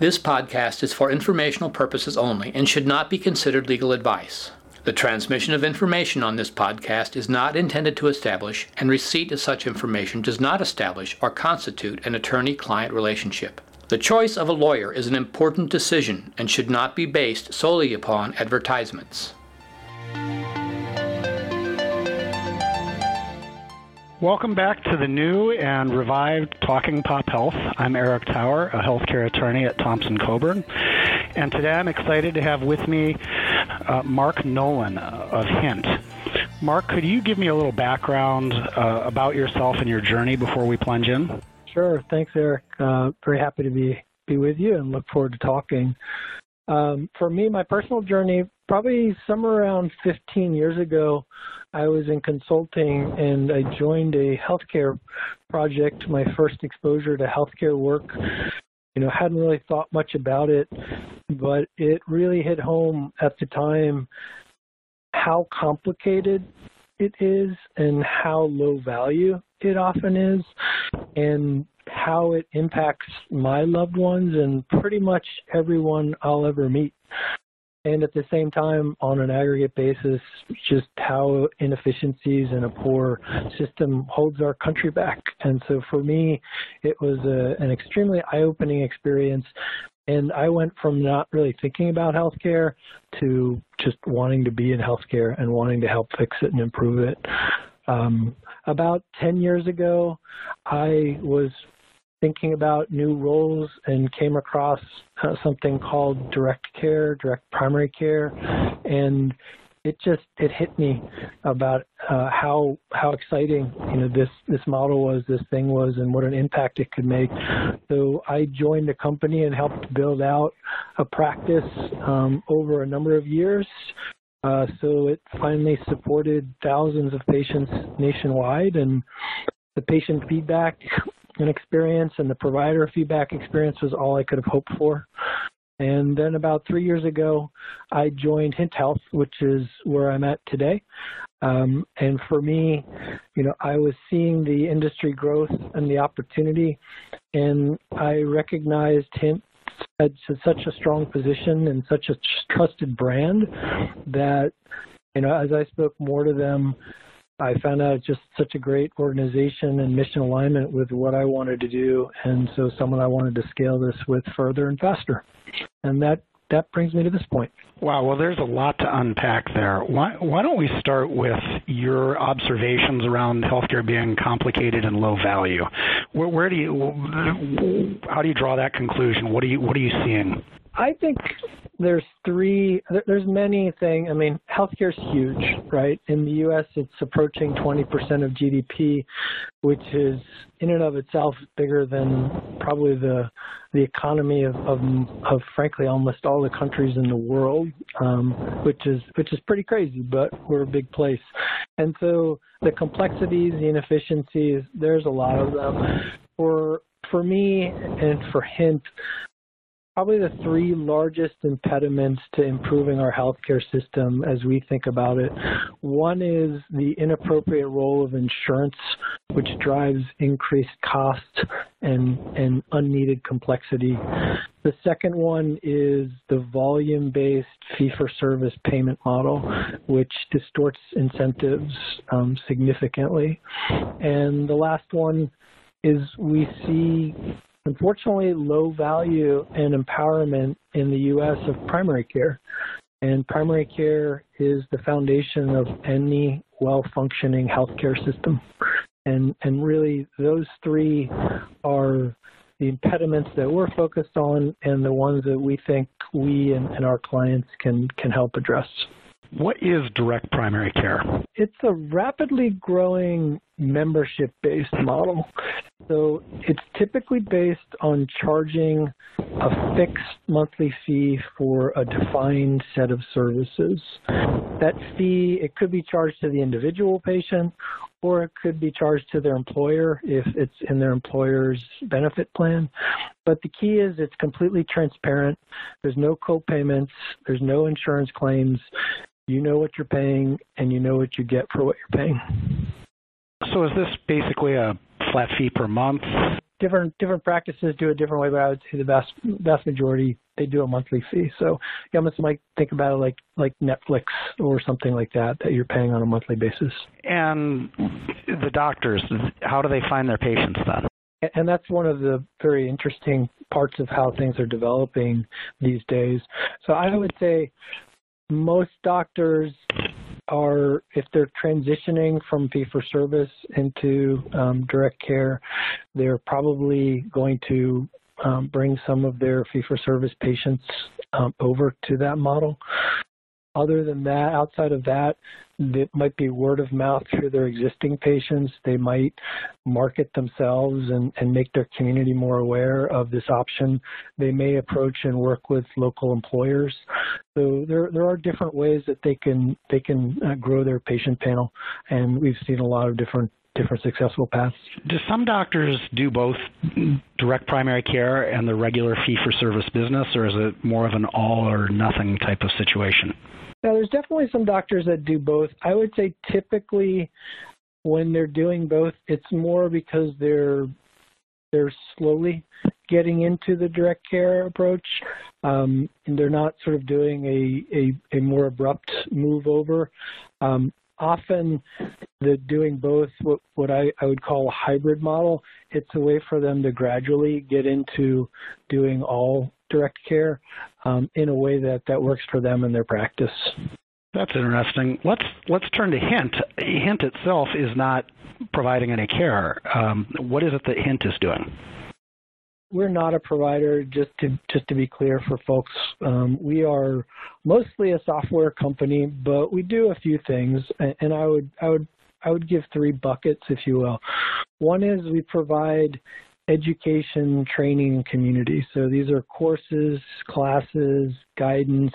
This podcast is for informational purposes only and should not be considered legal advice. The transmission of information on this podcast is not intended to establish, and receipt of such information does not establish or constitute an attorney client relationship. The choice of a lawyer is an important decision and should not be based solely upon advertisements. Welcome back to the new and revived Talking Pop Health. I'm Eric Tower, a healthcare attorney at Thompson Coburn. And today I'm excited to have with me uh, Mark Nolan of Hint. Mark, could you give me a little background uh, about yourself and your journey before we plunge in? Sure. Thanks, Eric. Uh, very happy to be, be with you and look forward to talking. Um, for me, my personal journey, probably somewhere around 15 years ago, I was in consulting and I joined a healthcare project, my first exposure to healthcare work. You know, hadn't really thought much about it, but it really hit home at the time how complicated it is and how low value it often is and how it impacts my loved ones and pretty much everyone I'll ever meet and at the same time, on an aggregate basis, just how inefficiencies and a poor system holds our country back. And so for me, it was a, an extremely eye-opening experience. And I went from not really thinking about healthcare to just wanting to be in healthcare and wanting to help fix it and improve it. Um, about 10 years ago, I was thinking about new roles and came across uh, something called direct care, direct primary care, and it just it hit me about uh, how how exciting you know this this model was, this thing was, and what an impact it could make. So I joined a company and helped build out a practice um, over a number of years. Uh, so it finally supported thousands of patients nationwide, and the patient feedback experience and the provider feedback experience was all I could have hoped for. And then about three years ago, I joined Hint Health, which is where I'm at today. Um, and for me, you know, I was seeing the industry growth and the opportunity, and I recognized Hint had such a strong position and such a trusted brand that, you know, as I spoke more to them, I found out just such a great organization and mission alignment with what I wanted to do, and so someone I wanted to scale this with further and faster. And that that brings me to this point. Wow, well, there's a lot to unpack there. Why, why don't we start with your observations around healthcare being complicated and low value? Where, where do you, how do you draw that conclusion? What are you, what are you seeing? I think there's three, there's many things. I mean, healthcare is huge, right? In the U.S., it's approaching 20% of GDP, which is in and of itself bigger than probably the the economy of, of, of frankly almost all the countries in the world, um, which is which is pretty crazy. But we're a big place, and so the complexities, the inefficiencies, there's a lot of them. For for me and for Hint, probably the three largest impediments to improving our healthcare system as we think about it. One is the inappropriate role of insurance, which drives increased costs and, and unneeded complexity. The second one is the volume-based fee-for-service payment model, which distorts incentives um, significantly. And the last one is we see unfortunately low value and empowerment in the U.S. of primary care. And primary care is the foundation of any well-functioning healthcare system. And, and really those three are the impediments that we're focused on and the ones that we think we and, and our clients can, can help address. What is direct primary care? It's a rapidly growing membership-based model. So it's typically based on charging a fixed monthly fee for a defined set of services. That fee, it could be charged to the individual patient or it could be charged to their employer if it's in their employer's benefit plan. But the key is it's completely transparent. There's no co-payments. There's no insurance claims. You know what you're paying and you know what you get for what you're paying. So is this basically a flat fee per month? different different practices do it different way, but I would say the vast vast majority they do a monthly fee. So you almost might think about it like like Netflix or something like that that you're paying on a monthly basis. And the doctors, how do they find their patients then? And that's one of the very interesting parts of how things are developing these days. So I would say most doctors are, if they're transitioning from fee for service into um, direct care, they're probably going to um, bring some of their fee for service patients um, over to that model. Other than that, outside of that, it might be word of mouth through their existing patients. They might market themselves and, and make their community more aware of this option. They may approach and work with local employers. So there, there are different ways that they can they can uh, grow their patient panel, and we've seen a lot of different different successful paths. Do some doctors do both direct primary care and the regular fee-for-service business, or is it more of an all or nothing type of situation? Now, there's definitely some doctors that do both. I would say typically when they're doing both, it's more because they're they're slowly getting into the direct care approach, um, and they're not sort of doing a, a, a more abrupt move over. Um, often the doing both what, what I, I would call a hybrid model, it's a way for them to gradually get into doing all direct care um, in a way that, that works for them and their practice. That's interesting. Let's let's turn to Hint. Hint itself is not providing any care. Um, what is it that Hint is doing? We're not a provider. Just to just to be clear for folks, um, we are mostly a software company, but we do a few things. And I would I would I would give three buckets, if you will. One is we provide education, training, and community. So these are courses, classes, guidance,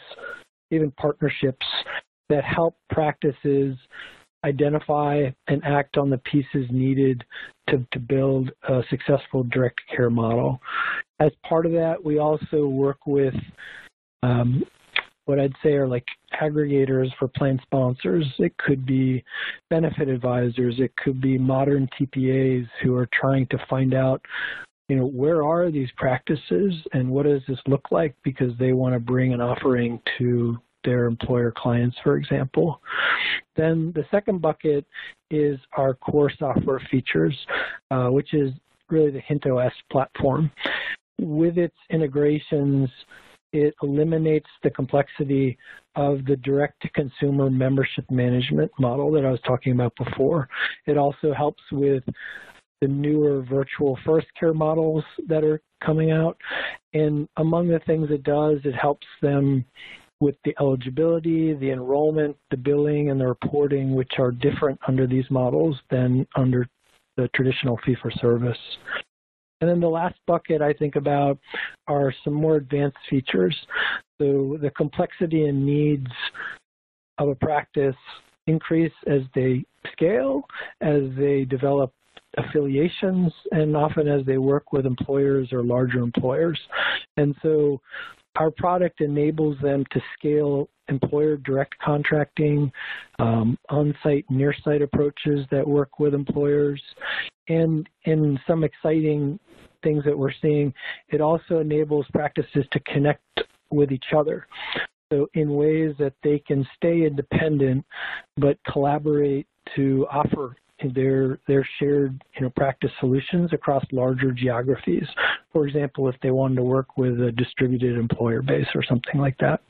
even partnerships that help practices identify and act on the pieces needed to, to build a successful direct care model. As part of that, we also work with um, what I'd say are like aggregators for plan sponsors. It could be benefit advisors. It could be modern TPAs who are trying to find out, you know, where are these practices and what does this look like because they want to bring an offering to their employer clients, for example. Then the second bucket is our core software features, uh, which is really the HintOS platform. With its integrations, it eliminates the complexity of the direct-to-consumer membership management model that I was talking about before. It also helps with the newer virtual first care models that are coming out. And among the things it does, it helps them with the eligibility, the enrollment, the billing, and the reporting, which are different under these models than under the traditional fee-for-service. And then the last bucket I think about are some more advanced features. So the complexity and needs of a practice increase as they scale, as they develop affiliations, and often as they work with employers or larger employers. And so our product enables them to scale employer direct contracting, um, on-site, near-site approaches that work with employers, and in some exciting things that we're seeing, it also enables practices to connect with each other. So in ways that they can stay independent but collaborate to offer their their shared you know practice solutions across larger geographies. For example, if they wanted to work with a distributed employer base or something like that.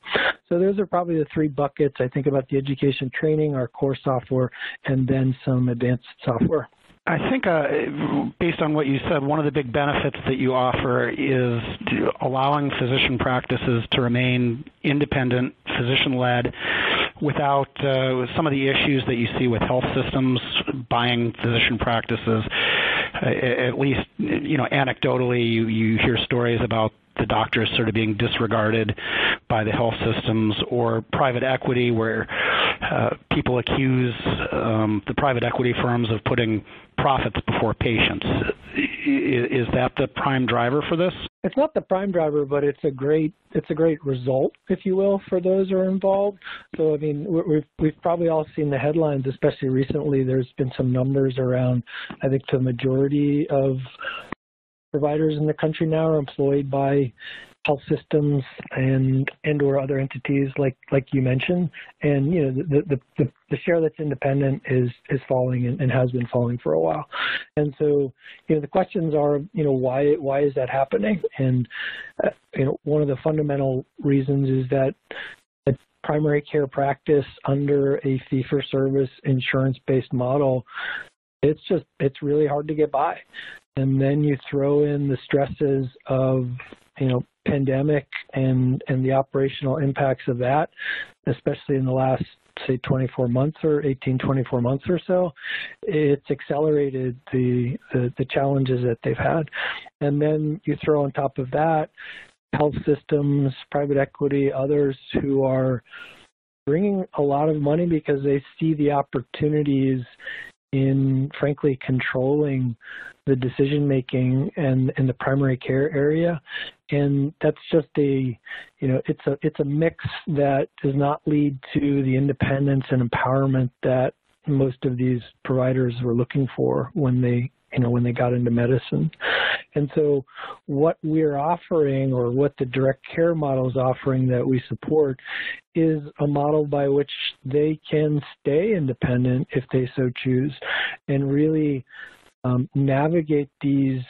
So those are probably the three buckets. I think about the education training, our core software, and then some advanced software. I think, uh, based on what you said, one of the big benefits that you offer is allowing physician practices to remain independent, physician-led, without uh, some of the issues that you see with health systems buying physician practices. Uh, at least, you know, anecdotally, you, you hear stories about the doctors sort of being disregarded by the health systems or private equity where uh, people accuse um, the private equity firms of putting profits before patients. Is that the prime driver for this? It's not the prime driver, but it's a great it's a great result, if you will, for those who are involved. So I mean, we've we've probably all seen the headlines, especially recently. There's been some numbers around. I think the majority of providers in the country now are employed by health systems and and or other entities like like you mentioned. And you know the the the, the share that's independent is is falling and, and, has been falling for a while. And so you know the questions are you know why why is that happening? And uh, you know one of the fundamental reasons is that a primary care practice under a fee for service insurance based model it's just it's really hard to get by and then you throw in the stresses of you know pandemic and and the operational impacts of that, especially in the last say 24 months or 18 24 months or so it's accelerated the, the the challenges that they've had. And then you throw on top of that health systems private equity others who are bringing a lot of money because they see the opportunities in frankly controlling the decision making and in the primary care area. And that's just a you know it's a it's a mix that does not lead to the independence and empowerment that most of these providers were looking for when they you know when they got into medicine. And so what we're offering or what the direct care model is offering that we support is a model by which they can stay independent if they so choose and really um, navigate these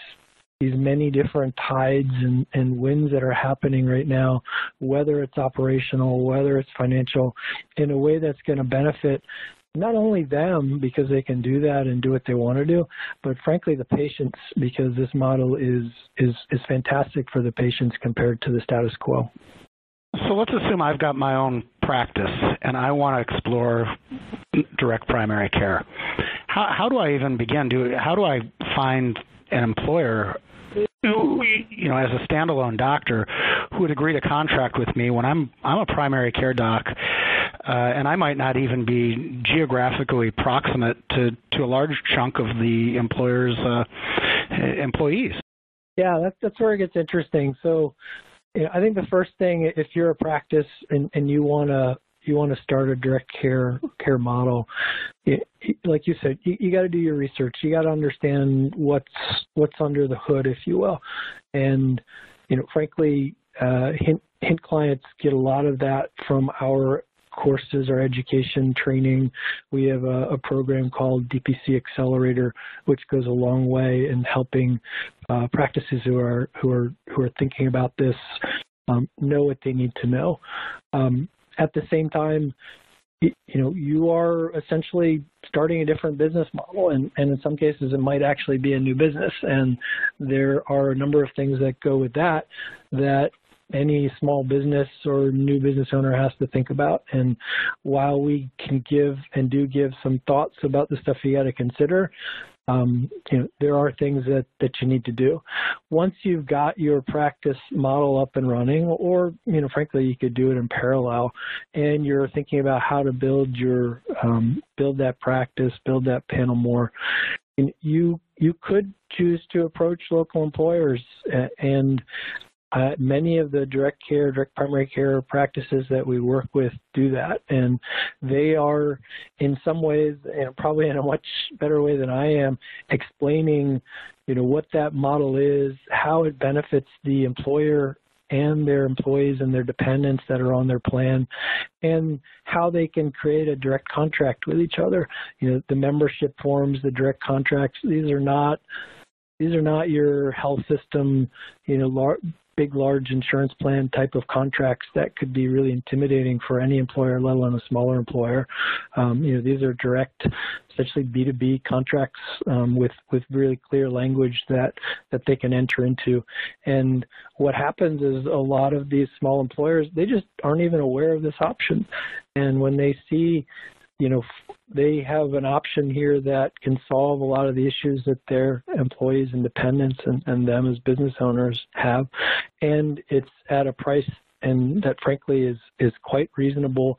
these many different tides and, and winds that are happening right now, whether it's operational, whether it's financial, in a way that's going to benefit not only them because they can do that and do what they want to do, but frankly the patients because this model is is is fantastic for the patients compared to the status quo. So let's assume I've got my own practice and I want to explore direct primary care. How, how do I even begin? Do how do I find an employer you know, as a standalone doctor who would agree to contract with me when I'm I'm a primary care doc, uh, and I might not even be geographically proximate to to a large chunk of the employer's uh, employees. Yeah, that's that's where it gets interesting. So, you know, I think the first thing, if you're a practice and, and you want to you want to start a direct care care model, it, like you said, you, you got to do your research. You got to understand what's what's under the hood, if you will, and you know, frankly, uh, hint, hint clients get a lot of that from our courses or education training. We have a, a, program called DPC Accelerator, which goes a long way in helping uh, practices who are who are who are thinking about this um, know what they need to know. Um, at the same time, you know, you are essentially starting a different business model, and, and in some cases, it might actually be a new business. And there are a number of things that go with that that any small business or new business owner has to think about. And while we can give and do give some thoughts about the stuff you got to consider, um, you know, there are things that, that you need to do. Once you've got your practice model up and running, or, you know, frankly, you could do it in parallel, and you're thinking about how to build your, um, build that practice, build that panel more, you, you could choose to approach local employers and uh, many of the direct care, direct primary care practices that we work with do that, and they are, in some ways, and probably in a much better way than I am, explaining, you know, what that model is, how it benefits the employer and their employees and their dependents that are on their plan, and how they can create a direct contract with each other. You know, the membership forms, the direct contracts. These are not these are not your health system, you know, big, large insurance plan type of contracts that could be really intimidating for any employer, let alone a smaller employer. Um, you know, these are direct, essentially B2B contracts um, with with really clear language that that they can enter into. And what happens is a lot of these small employers they just aren't even aware of this option. And when they see you know, they have an option here that can solve a lot of the issues that their employees and dependents and, and them as business owners have. And it's at a price and that frankly is, is quite reasonable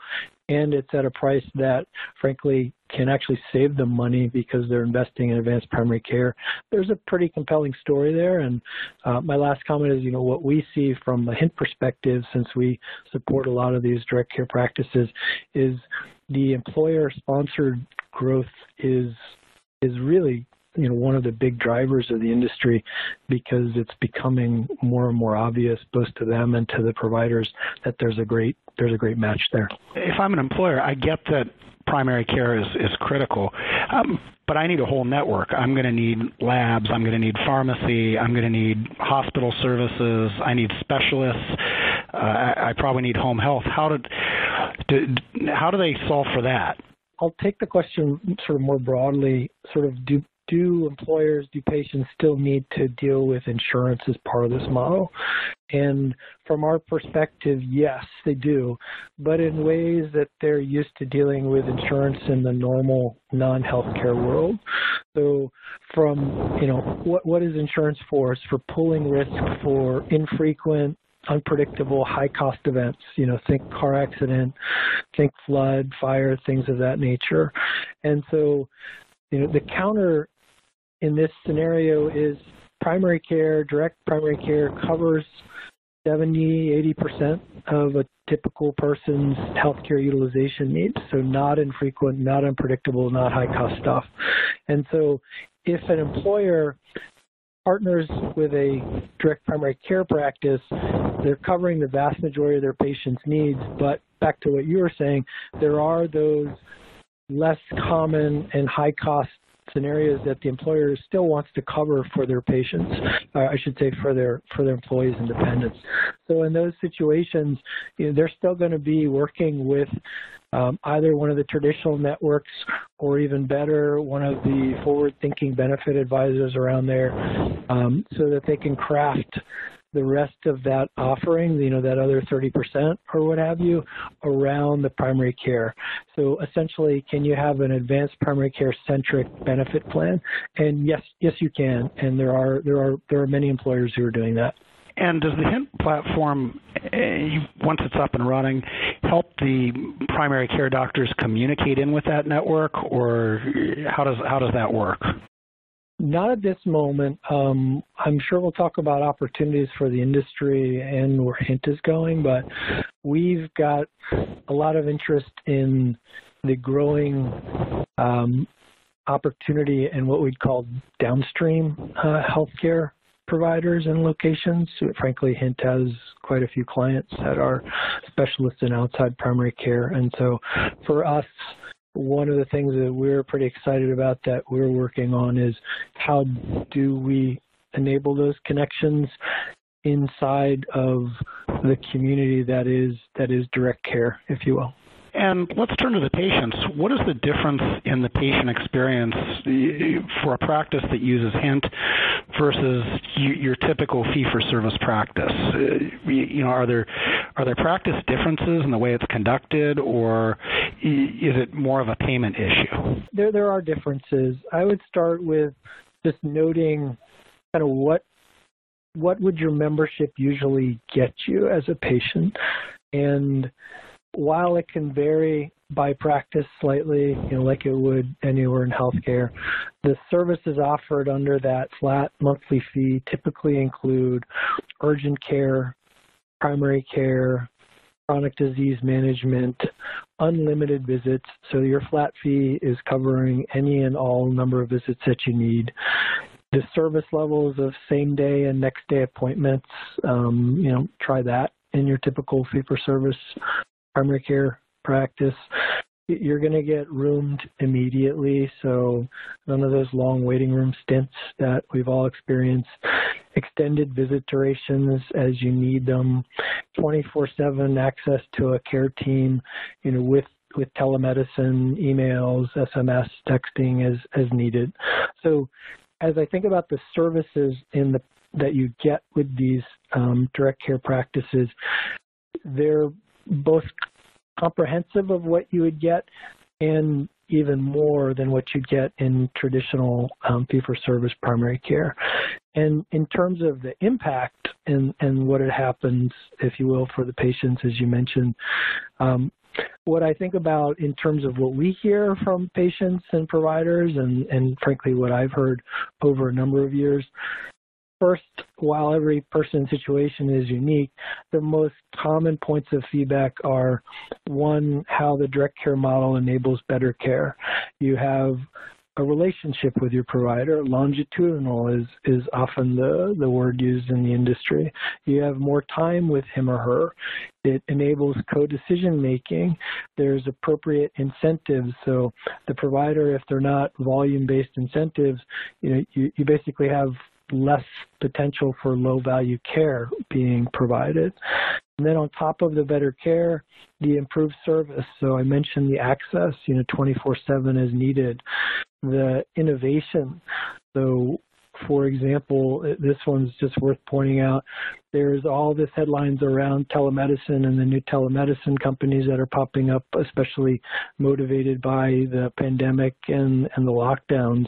and it's at a price that frankly can actually save them money because they're investing in advanced primary care. There's a pretty compelling story there. And uh, my last comment is, you know, what we see from a HINT perspective, since we support a lot of these direct care practices, is the employer-sponsored growth is is really you know one of the big drivers of the industry because it's becoming more and more obvious both to them and to the providers that there's a great there's a great match there. If I'm an employer, I get that primary care is, is critical. Um, but I need a whole network. I'm going to need labs. I'm going to need pharmacy. I'm going to need hospital services. I need specialists. Uh, I, I, probably need home health. How did do, how do they solve for that? I'll take the question sort of more broadly. Sort of do do employers, do patients still need to deal with insurance as part of this model? And from our perspective, yes, they do, but in ways that they're used to dealing with insurance in the normal non-healthcare world. So from, you know, what, what is insurance for? It's for pulling risk for infrequent, unpredictable high cost events you know think car accident think flood fire things of that nature and so you know the counter in this scenario is primary care, direct primary care covers 70, 80% of a typical person's healthcare utilization needs. So not infrequent, not unpredictable, not high cost stuff. And so if an employer partners with a direct primary care practice, they're covering the vast majority of their patients' needs. But back to what you were saying, there are those less common and high cost scenarios that the employer still wants to cover for their patients, uh, I should say for their for their employees and dependents. So in those situations, you know, they're still going to be working with um, either one of the traditional networks or even better, one of the forward-thinking benefit advisors around there um, so that they can craft the rest of that offering, you know, that other 30% or what have you, around the primary care. So essentially, can you have an advanced primary care centric benefit plan? And yes, yes, you can. And there are there are there are many employers who are doing that. And does the Hint platform, eh, once it's up and running, help the primary care doctors communicate in with that network, or how does how does that work? Not at this moment. Um, I'm sure we'll talk about opportunities for the industry and where Hint is going, but we've got a lot of interest in the growing um, opportunity in what we'd call downstream uh, healthcare providers and locations. Frankly, Hint has quite a few clients that are specialists in outside primary care. And so for us, one of the things that we're pretty excited about that we're working on is how do we enable those connections inside of the community that is that is direct care, if you will. And let's turn to the patients. What is the difference in the patient experience for a practice that uses Hint versus your typical fee-for-service practice? Uh, you know, are there are there practice differences in the way it's conducted, or is it more of a payment issue? There there are differences. I would start with just noting kind of what what would your membership usually get you as a patient, and while it can vary by practice slightly, you know, like it would anywhere in healthcare, the services offered under that flat monthly fee typically include urgent care, primary care, chronic disease management, unlimited visits. So your flat fee is covering any and all number of visits that you need. The service levels of same day and next day appointments, um, you know, try that in your typical fee for service primary care practice, you're going to get roomed immediately. So none of those long waiting room stints that we've all experienced. Extended visit durations as you need them. 24/7 access to a care team, you know, with with telemedicine, emails, SMS, texting as as needed. So as I think about the services in the that you get with these um, direct care practices, they're both comprehensive of what you would get and even more than what you'd get in traditional um, fee-for-service primary care. And in terms of the impact and, and what it happens, if you will, for the patients, as you mentioned, um, what I think about in terms of what we hear from patients and providers and, and frankly what I've heard over a number of years First, while every person's situation is unique, the most common points of feedback are one, how the direct care model enables better care. You have a relationship with your provider. Longitudinal is, is often the, the word used in the industry. You have more time with him or her. It enables co-decision making. There's appropriate incentives. So the provider, if they're not volume-based incentives, you know, you, you basically have less potential for low value care being provided. And then on top of the better care, the improved service. So I mentioned the access, you know, 24-7 as needed. The innovation. So for example, this one's just worth pointing out. There's all this headlines around telemedicine and the new telemedicine companies that are popping up, especially motivated by the pandemic and, and the lockdowns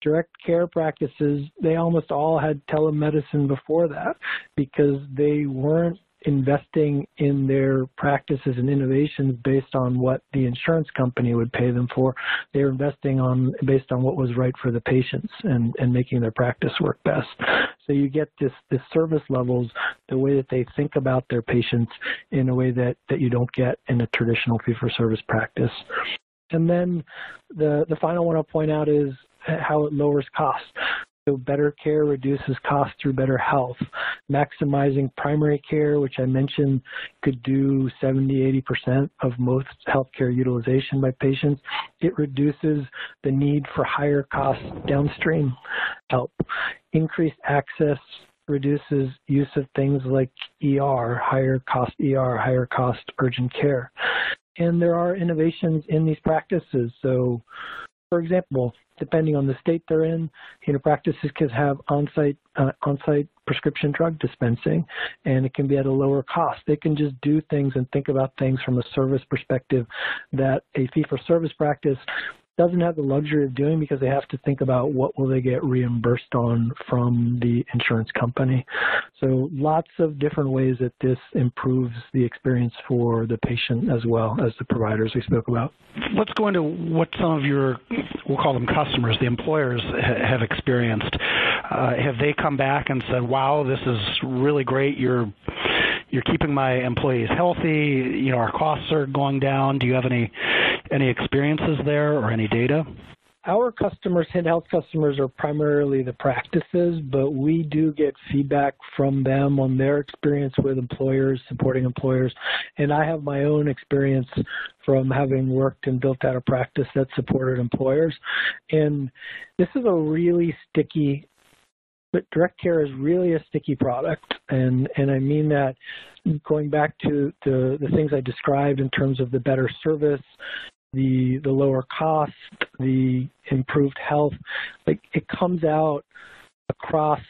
direct care practices, they almost all had telemedicine before that because they weren't investing in their practices and innovations based on what the insurance company would pay them for. They were investing on based on what was right for the patients and, and making their practice work best. So you get this, this service levels, the way that they think about their patients in a way that, that you don't get in a traditional fee-for-service practice. And then the, the final one I'll point out is how it lowers costs. So better care reduces costs through better health. Maximizing primary care, which I mentioned could do 70, 80% of most healthcare utilization by patients. It reduces the need for higher cost downstream help. Increased access reduces use of things like ER, higher cost ER, higher cost urgent care. And there are innovations in these practices. So for example, depending on the state they're in, you know, practices can have on-site uh, on-site prescription drug dispensing, and it can be at a lower cost. They can just do things and think about things from a service perspective that a fee-for-service practice doesn't have the luxury of doing because they have to think about what will they get reimbursed on from the insurance company. So lots of different ways that this improves the experience for the patient as well as the providers we spoke about. Let's go into what some of your, we'll call them customers, the employers have experienced. Uh, have they come back and said, wow, this is really great, you're you're keeping my employees healthy, you know, our costs are going down. Do you have any any experiences there or any data? Our customers, health customers, are primarily the practices, but we do get feedback from them on their experience with employers, supporting employers. And I have my own experience from having worked and built out a practice that supported employers. And this is a really sticky but direct care is really a sticky product. And and I mean that going back to the the things I described in terms of the better service the the lower cost, the improved health, like it comes out across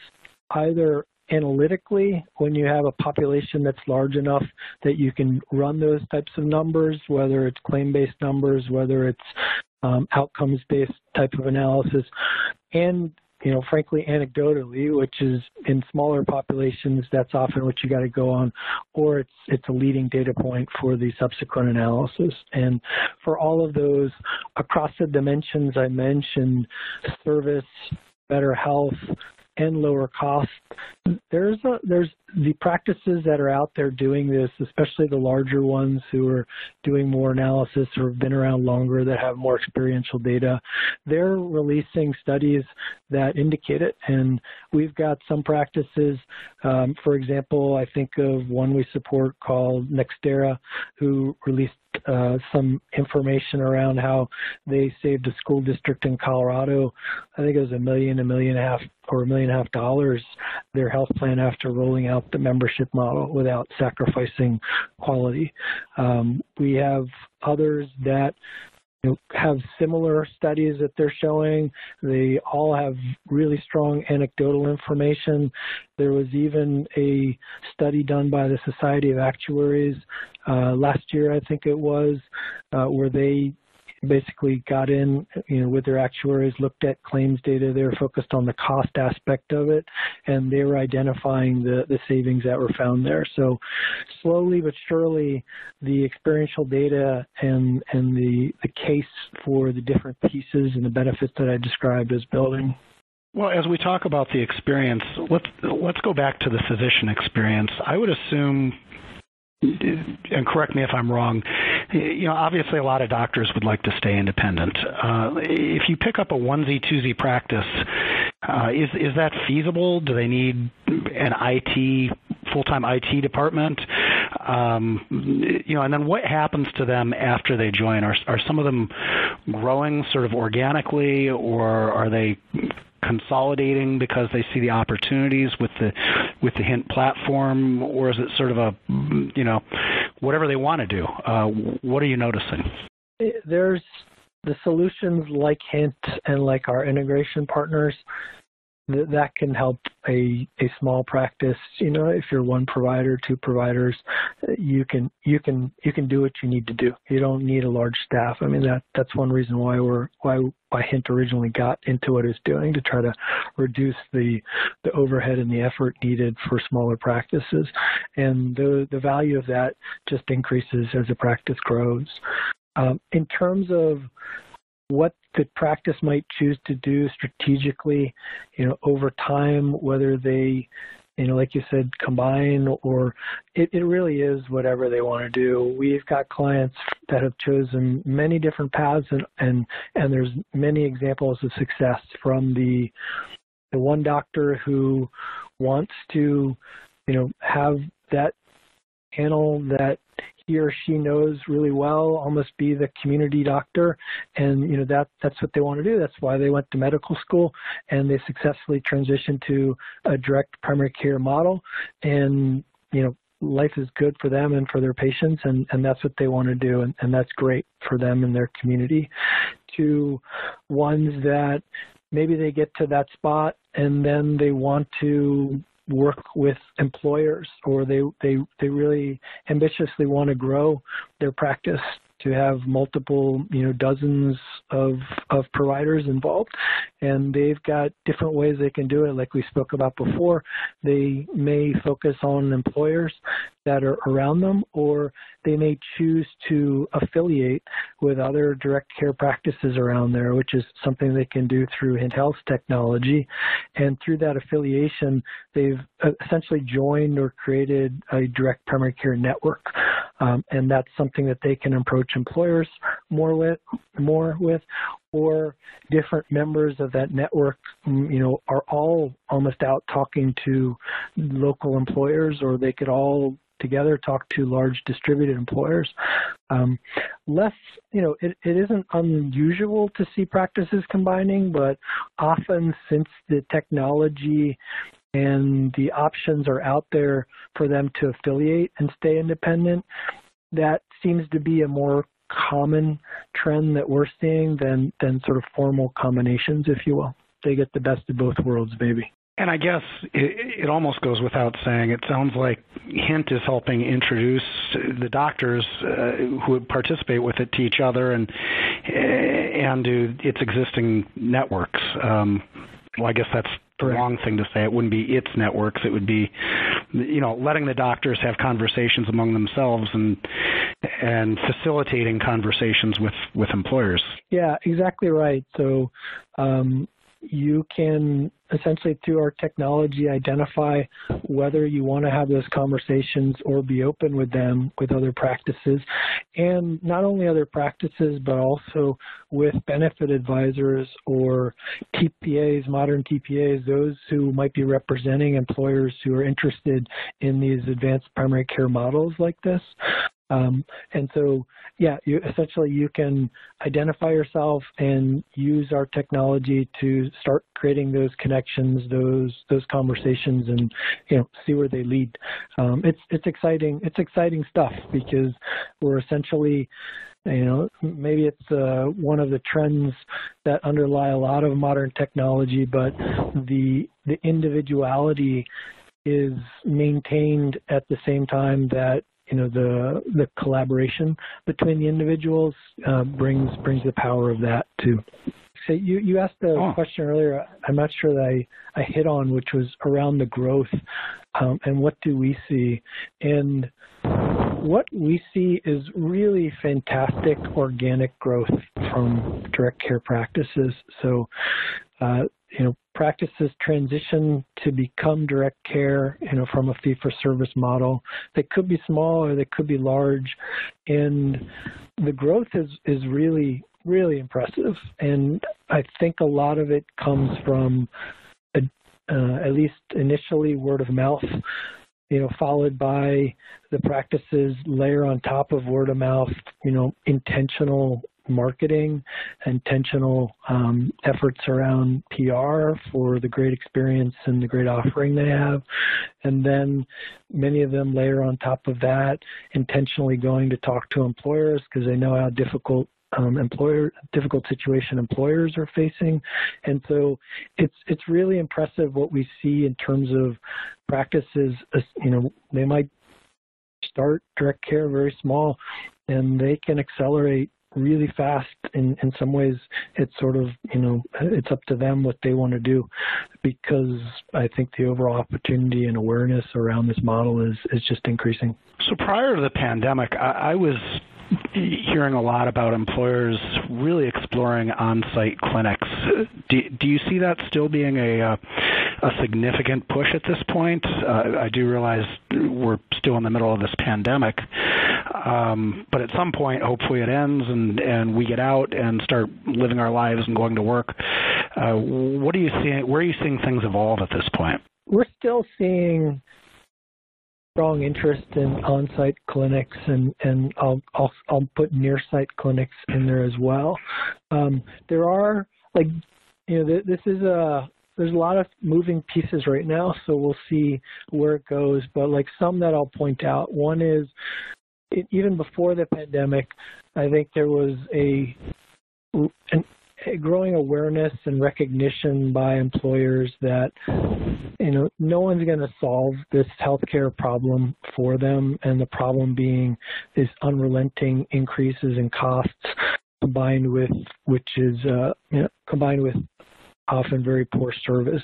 either analytically when you have a population that's large enough that you can run those types of numbers, whether it's claim-based numbers, whether it's um, outcomes-based type of analysis, and you know, frankly, anecdotally, which is in smaller populations, that's often what you got to go on, or it's it's a leading data point for the subsequent analysis. And for all of those, across the dimensions I mentioned, service, better health, and lower cost. There's a, there's the practices that are out there doing this, especially the larger ones who are doing more analysis or have been around longer that have more experiential data. They're releasing studies that indicate it, and we've got some practices. Um, for example, I think of one we support called Nextera, who released uh, some information around how they saved a school district in Colorado. I think it was a million, a million and a half, or a million and a half dollars their health plan after rolling out the membership model without sacrificing quality. Um, we have others that you know, have similar studies that they're showing. They all have really strong anecdotal information. There was even a study done by the Society of Actuaries uh, last year, I think it was, uh, where they basically got in, you know, with their actuaries, looked at claims data. They were focused on the cost aspect of it, and they were identifying the, the savings that were found there. So slowly but surely, the experiential data and, and the, the case for the different pieces and the benefits that I described is building. Well, as we talk about the experience, let's let's go back to the physician experience. I would assume and correct me if I'm wrong, you know, obviously a lot of doctors would like to stay independent. Uh, if you pick up a onesie twosie practice, uh, is is that feasible? Do they need an IT full time IT department? Um, you know, and then what happens to them after they join? Are are some of them growing sort of organically, or are they consolidating because they see the opportunities with the with the hint platform or is it sort of a you know whatever they want to do uh, what are you noticing? There's the solutions like hint and like our integration partners that can help a, a small practice. You know, if you're one provider, two providers, you can you can you can do what you need to do. You don't need a large staff. I mean that that's one reason why we're why why Hint originally got into what it's doing to try to reduce the the overhead and the effort needed for smaller practices, and the the value of that just increases as the practice grows. Um, in terms of what the practice might choose to do strategically, you know, over time, whether they, you know, like you said, combine or it, it really is whatever they want to do. We've got clients that have chosen many different paths and, and, and there's many examples of success from the, the one doctor who wants to, you know, have that panel that he or she knows really well, almost be the community doctor, and you know that that's what they want to do. That's why they went to medical school, and they successfully transitioned to a direct primary care model, and you know life is good for them and for their patients and, and that's what they want to do and, and that's great for them and their community. To ones that maybe they get to that spot and then they want to work with employers or they, they, they really ambitiously want to grow their practice to have multiple, you know, dozens of, of providers involved. And they've got different ways they can do it. Like we spoke about before, they may focus on employers that are around them, or they may choose to affiliate with other direct care practices around there, which is something they can do through Hint Health technology. And through that affiliation, they've essentially joined or created a direct primary care network. Um, and that's something that they can approach employers more with, more with, or different members of that network, mm, you know, are all almost out talking to local employers, or they could all together talk to large distributed employers. Um, less, you know, it, it isn't unusual to see practices combining, but often since the technology and the options are out there for them to affiliate and stay independent, that seems to be a more common trend that we're seeing than, than sort of formal combinations, if you will. They get the best of both worlds, maybe. And I guess it, it, almost goes without saying. It sounds like Hint is helping introduce the doctors uh, who participate with it to each other and and to its existing networks. Um, well, I guess that's the wrong thing to say. It wouldn't be its networks. It would be, you know, letting the doctors have conversations among themselves and and facilitating conversations with with employers. Yeah, exactly right. So um, you can essentially through our technology identify whether you want to have those conversations or be open with them with other practices and not only other practices but also with benefit advisors or TPAs, modern TPAs, those who might be representing employers who are interested in these advanced primary care models like this. Um, and so, yeah, you, essentially you can identify yourself and use our technology to start creating those connections, those those conversations, and you know see where they lead. Um, it's it's exciting. It's exciting stuff because we're essentially you know maybe it's uh, one of the trends that underlie a lot of modern technology but the the individuality is maintained at the same time that you know the the collaboration between the individuals uh, brings brings the power of that too. So you you asked a oh. question earlier. I'm not sure that I I hit on, which was around the growth um, and what do we see and what we see is really fantastic organic growth from direct care practices. So, uh, you know, practices transition to become direct care, you know, from a fee-for-service model. They could be small or they could be large, and the growth is is really really impressive. And I think a lot of it comes from, a, uh, at least initially, word of mouth you know, followed by the practices layer on top of word of mouth, you know, intentional marketing, intentional um, efforts around PR for the great experience and the great offering they have. And then many of them layer on top of that, intentionally going to talk to employers because they know how difficult um, employer difficult situation employers are facing, and so it's it's really impressive what we see in terms of practices. You know, they might start direct care very small, and they can accelerate really fast. In in some ways it's sort of you know it's up to them what they want to do because i think the overall opportunity and awareness around this model is is just increasing. So prior to the pandemic i, I was hearing a lot about employers really exploring on-site clinics. Do, do you see that still being a, uh, a significant push at this point? Uh, I do realize we're still in the middle of this pandemic, um, but at some point, hopefully, it ends and and we get out and start living our lives and going to work. Uh, what are you seeing? Where are you seeing things evolve at this point? We're still seeing strong interest in on-site clinics, and and I'll I'll I'll put near-site clinics in there as well. Um, there are like you know this is a there's a lot of moving pieces right now, so we'll see where it goes. But like some that I'll point out, one is it, even before the pandemic, I think there was a an growing awareness and recognition by employers that you know no one's going to solve this healthcare problem for them, and the problem being these unrelenting increases in costs combined with which is uh, you know, combined with often very poor service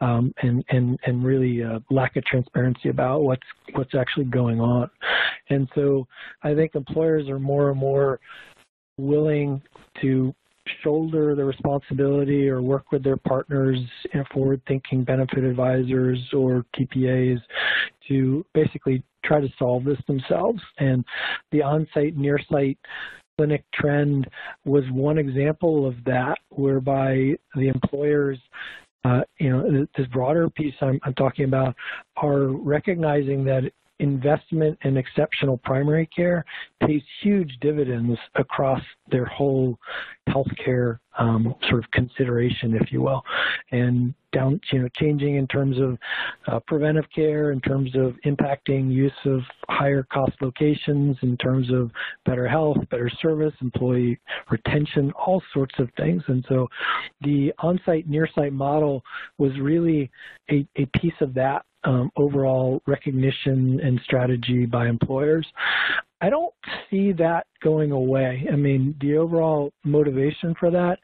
um, and and and really uh, lack of transparency about what's what's actually going on. And so I think employers are more and more willing to shoulder the responsibility or work with their partners, know, forward-thinking benefit advisors or TPAs to basically try to solve this themselves. And the on-site, near-site clinic trend was one example of that, whereby the employers uh, you know, this broader piece I'm, I'm, talking about are recognizing that investment in exceptional primary care pays huge dividends across their whole healthcare um, sort of consideration, if you will, and down, you know, changing in terms of uh, preventive care, in terms of impacting use of higher cost locations, in terms of better health, better service, employee retention, all sorts of things. And so the on-site, near-site model was really a, a piece of that um, overall recognition and strategy by employers. I don't see that going away. I mean, the overall motivation for that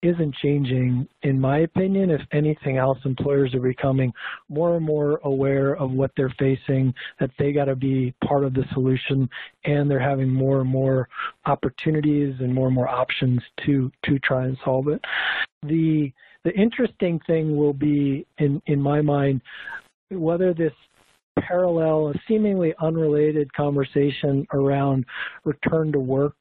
isn't changing, in my opinion. If anything else, employers are becoming more and more aware of what they're facing, that they got to be part of the solution, and they're having more and more opportunities and more and more options to to try and solve it. The the interesting thing will be, in in my mind, whether this parallel, seemingly unrelated conversation around return to work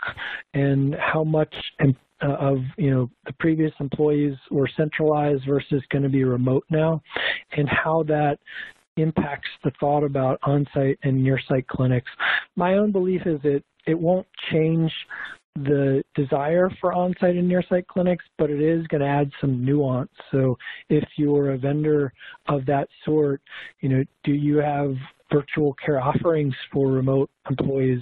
and how much uh, of you know the previous employees were centralized versus going to be remote now, and how that impacts the thought about on-site and near-site clinics. My own belief is that it won't change the desire for on-site and near-site clinics, but it is going to add some nuance. So if you're a vendor of that sort, you know, do you have virtual care offerings for remote employees?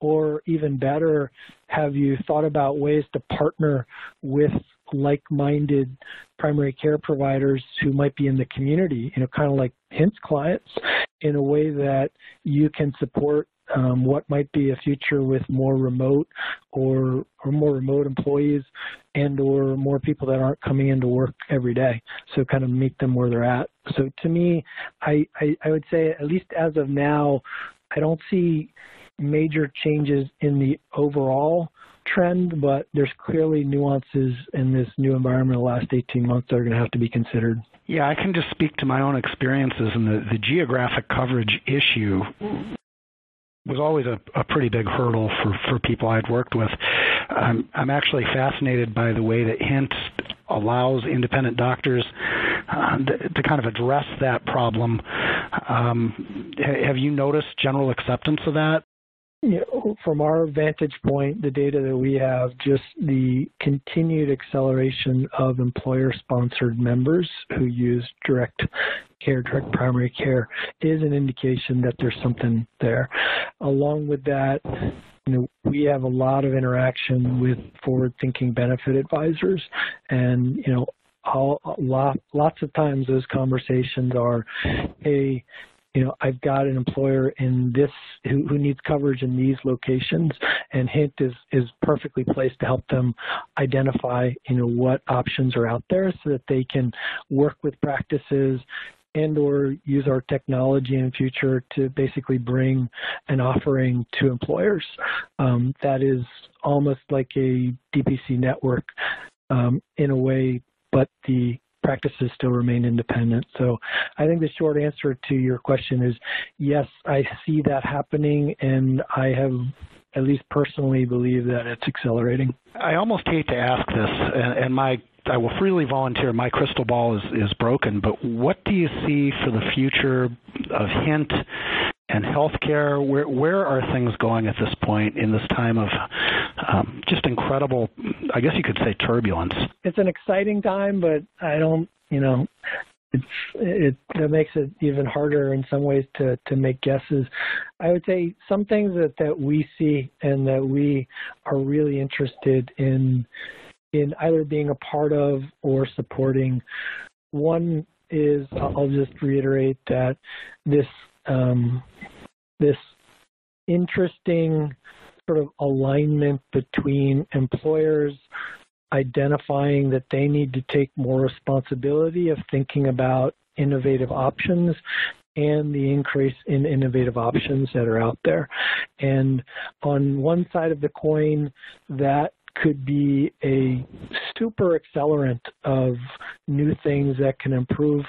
Or even better, have you thought about ways to partner with like-minded primary care providers who might be in the community, you know, kind of like HINTS clients, in a way that you can support um, what might be a future with more remote or or more remote employees and or more people that aren't coming into work every day. So kind of meet them where they're at. So to me, I, I, I would say at least as of now, I don't see major changes in the overall trend, but there's clearly nuances in this new environment the last 18 months that are going to have to be considered. Yeah, I can just speak to my own experiences, and the, the geographic coverage issue was always a, a pretty big hurdle for, for people I'd worked with. Um, I'm actually fascinated by the way that HINT allows independent doctors uh, to kind of address that problem. Um, have you noticed general acceptance of that? You know, from our vantage point, the data that we have, just the continued acceleration of employer-sponsored members who use direct care, direct primary care, is an indication that there's something there. Along with that, you know, we have a lot of interaction with forward-thinking benefit advisors, and you know, all, lot, lots of times those conversations are, hey, you know, I've got an employer in this who, who needs coverage in these locations, and Hint is is perfectly placed to help them identify, you know, what options are out there so that they can work with practices and or use our technology in future to basically bring an offering to employers. Um, that is almost like a DPC network um, in a way, but the practices still remain independent. So I think the short answer to your question is yes, I see that happening, and I have at least personally believe that it's accelerating. I almost hate to ask this, and, my I will freely volunteer. My crystal ball is, is broken, but what do you see for the future of HINT and healthcare? Where where are things going at this point in this time of um, just incredible? I guess you could say turbulence. It's an exciting time, but I don't, you know, it's it, it makes it even harder in some ways to to make guesses. I would say some things that that we see and that we are really interested in in either being a part of or supporting. One is I'll just reiterate that this um, this interesting sort of alignment between employers identifying that they need to take more responsibility of thinking about innovative options and the increase in innovative options that are out there. And on one side of the coin, that could be a super accelerant of new things that can improve.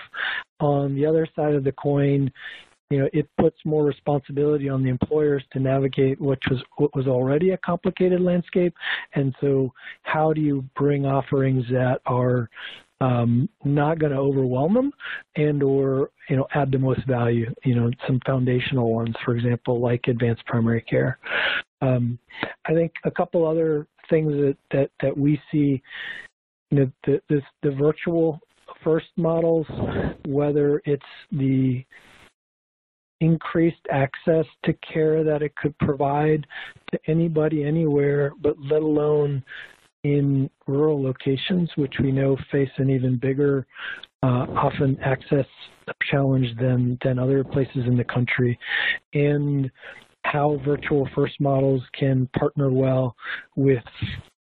On the other side of the coin, you know, it puts more responsibility on the employers to navigate what was what was already a complicated landscape. And so, how do you bring offerings that are um, not going to overwhelm them and or you know add the most value you know some foundational ones for example like advanced primary care um, i think a couple other things that that, that we see you know the, this, the virtual first models whether it's the increased access to care that it could provide to anybody anywhere, but let alone in rural locations, which we know face an even bigger, uh, often access challenge than, than other places in the country. And how virtual first models can partner well with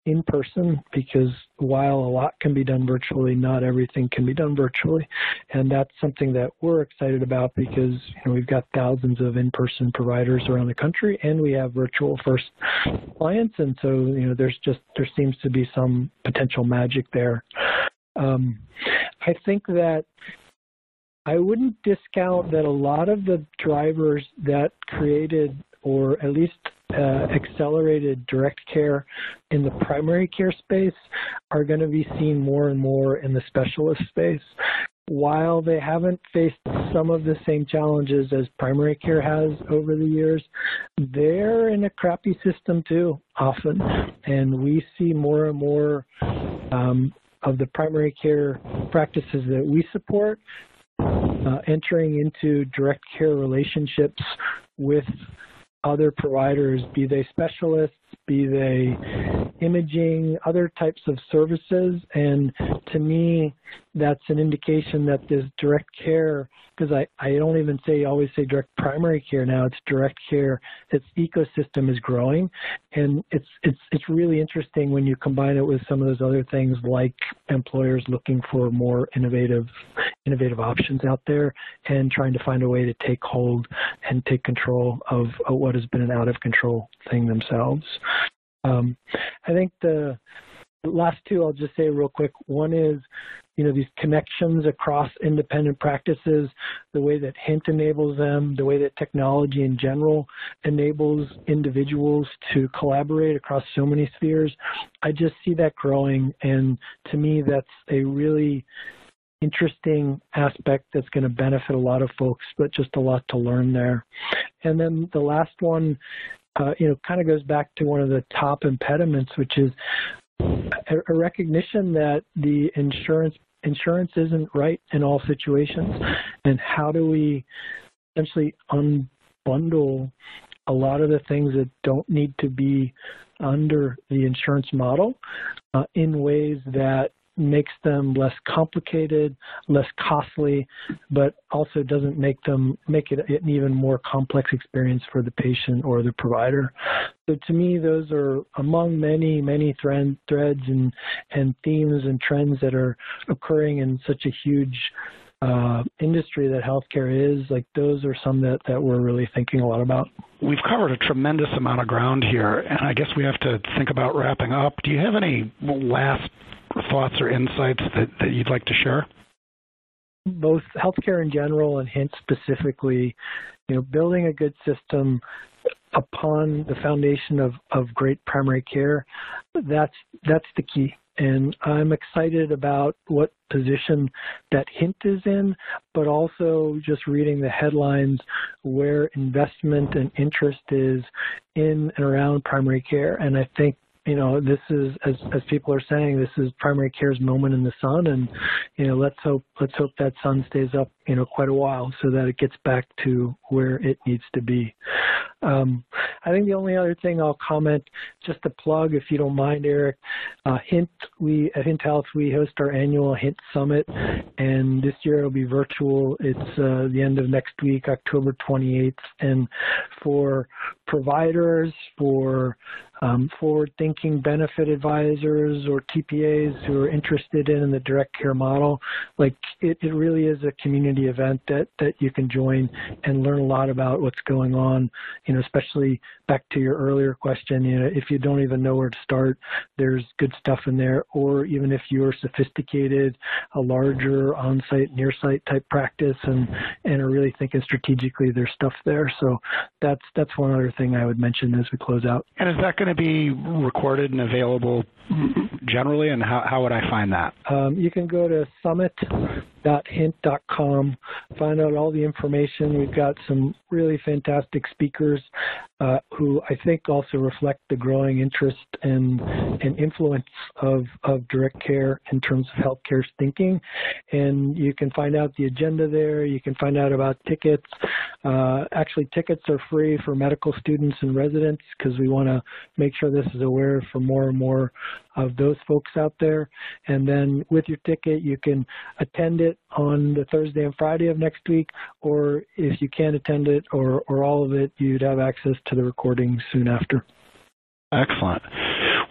in person because while a lot can be done virtually, not everything can be done virtually. And that's something that we're excited about because you know, we've got thousands of in-person providers around the country and we have virtual first clients. And so, you know, there's just, there seems to be some potential magic there. Um, I think that I wouldn't discount that a lot of the drivers that created or at least uh, accelerated direct care in the primary care space are going to be seen more and more in the specialist space. While they haven't faced some of the same challenges as primary care has over the years, they're in a crappy system too, often. And we see more and more um, of the primary care practices that we support uh, entering into direct care relationships with other providers, be they specialists, be they imaging, other types of services. And to me, that's an indication that this direct care, because I, I don't even say always say direct primary care now, it's direct care, its ecosystem is growing. And it's it's it's really interesting when you combine it with some of those other things like employers looking for more innovative innovative options out there and trying to find a way to take hold and take control of, of what has been an out of control thing themselves. Um, I think the last two I'll just say real quick. One is, you know, these connections across independent practices, the way that HINT enables them, the way that technology in general enables individuals to collaborate across so many spheres. I just see that growing, and to me, that's a really interesting aspect that's going to benefit a lot of folks, but just a lot to learn there. And then the last one, uh, you know, kind of goes back to one of the top impediments, which is a, a recognition that the insurance insurance isn't right in all situations, and how do we essentially unbundle a lot of the things that don't need to be under the insurance model uh, in ways that makes them less complicated, less costly, but also doesn't make them make it an even more complex experience for the patient or the provider. So to me, those are among many, many thread, threads and, and themes and trends that are occurring in such a huge uh, industry that healthcare is, like those are some that, that we're really thinking a lot about. We've covered a tremendous amount of ground here, and I guess we have to think about wrapping up. Do you have any last thoughts or insights that, that you'd like to share? Both healthcare in general and HINT specifically, you know, building a good system upon the foundation of, of great primary care, that's that's the key. And I'm excited about what position that hint is in, but also just reading the headlines where investment and interest is in and around primary care. And I think you know, this is as as people are saying, this is primary care's moment in the sun, and you know, let's hope let's hope that sun stays up, you know, quite a while so that it gets back to where it needs to be. Um, I think the only other thing I'll comment, just a plug, if you don't mind, Eric. Uh, Hint, we at Hint Health we host our annual Hint Summit, and this year it'll be virtual. It's uh, the end of next week, October 28th, and for providers, for um, forward-thinking benefit advisors or TPAs who are interested in, the direct care model. Like it, it really is a community event that, that you can join and learn a lot about what's going on, you know, especially back to your earlier question, you know, if you don't even know where to start, there's good stuff in there. Or even if you're sophisticated, a larger on-site, near-site type practice and, and are really thinking strategically, there's stuff there. So that's, that's one other thing I would mention as we close out. And is that going to be recorded and available generally, and how, how would I find that? Um, you can go to summit.hint.com, find out all the information. We've got some really fantastic speakers uh, who I think also reflect the growing interest and, and influence of, of direct care in terms of healthcare's thinking. And you can find out the agenda there. You can find out about tickets. Uh, actually, tickets are free for medical students and residents because we want to make sure this is aware for more and more of those folks out there. And then with your ticket, you can attend it on the Thursday and Friday of next week, or if you can't attend it or, or all of it, you'd have access to the recording soon after. Excellent.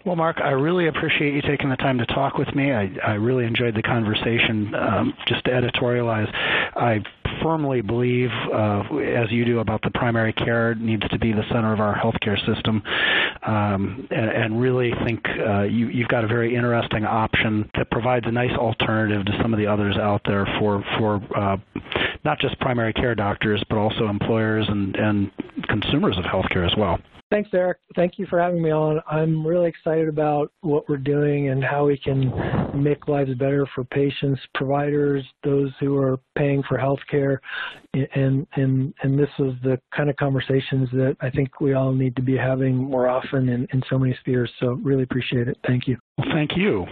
Well, Mark, I really appreciate you taking the time to talk with me. I, I really enjoyed the conversation. Um, just to editorialize, I firmly believe, uh, as you do, about the primary care needs to be the center of our healthcare system, um, and, and, really think uh, you, you've got a very interesting option that provides a nice alternative to some of the others out there for for uh, not just primary care doctors, but also employers and, and consumers of healthcare as well. Thanks, Eric. Thank you for having me on. I'm really excited about what we're doing and how we can make lives better for patients, providers, those who are paying for health care. And, and, and this is the kind of conversations that I think we all need to be having more often in, in so many spheres. So really appreciate it. Thank you. Well, thank you.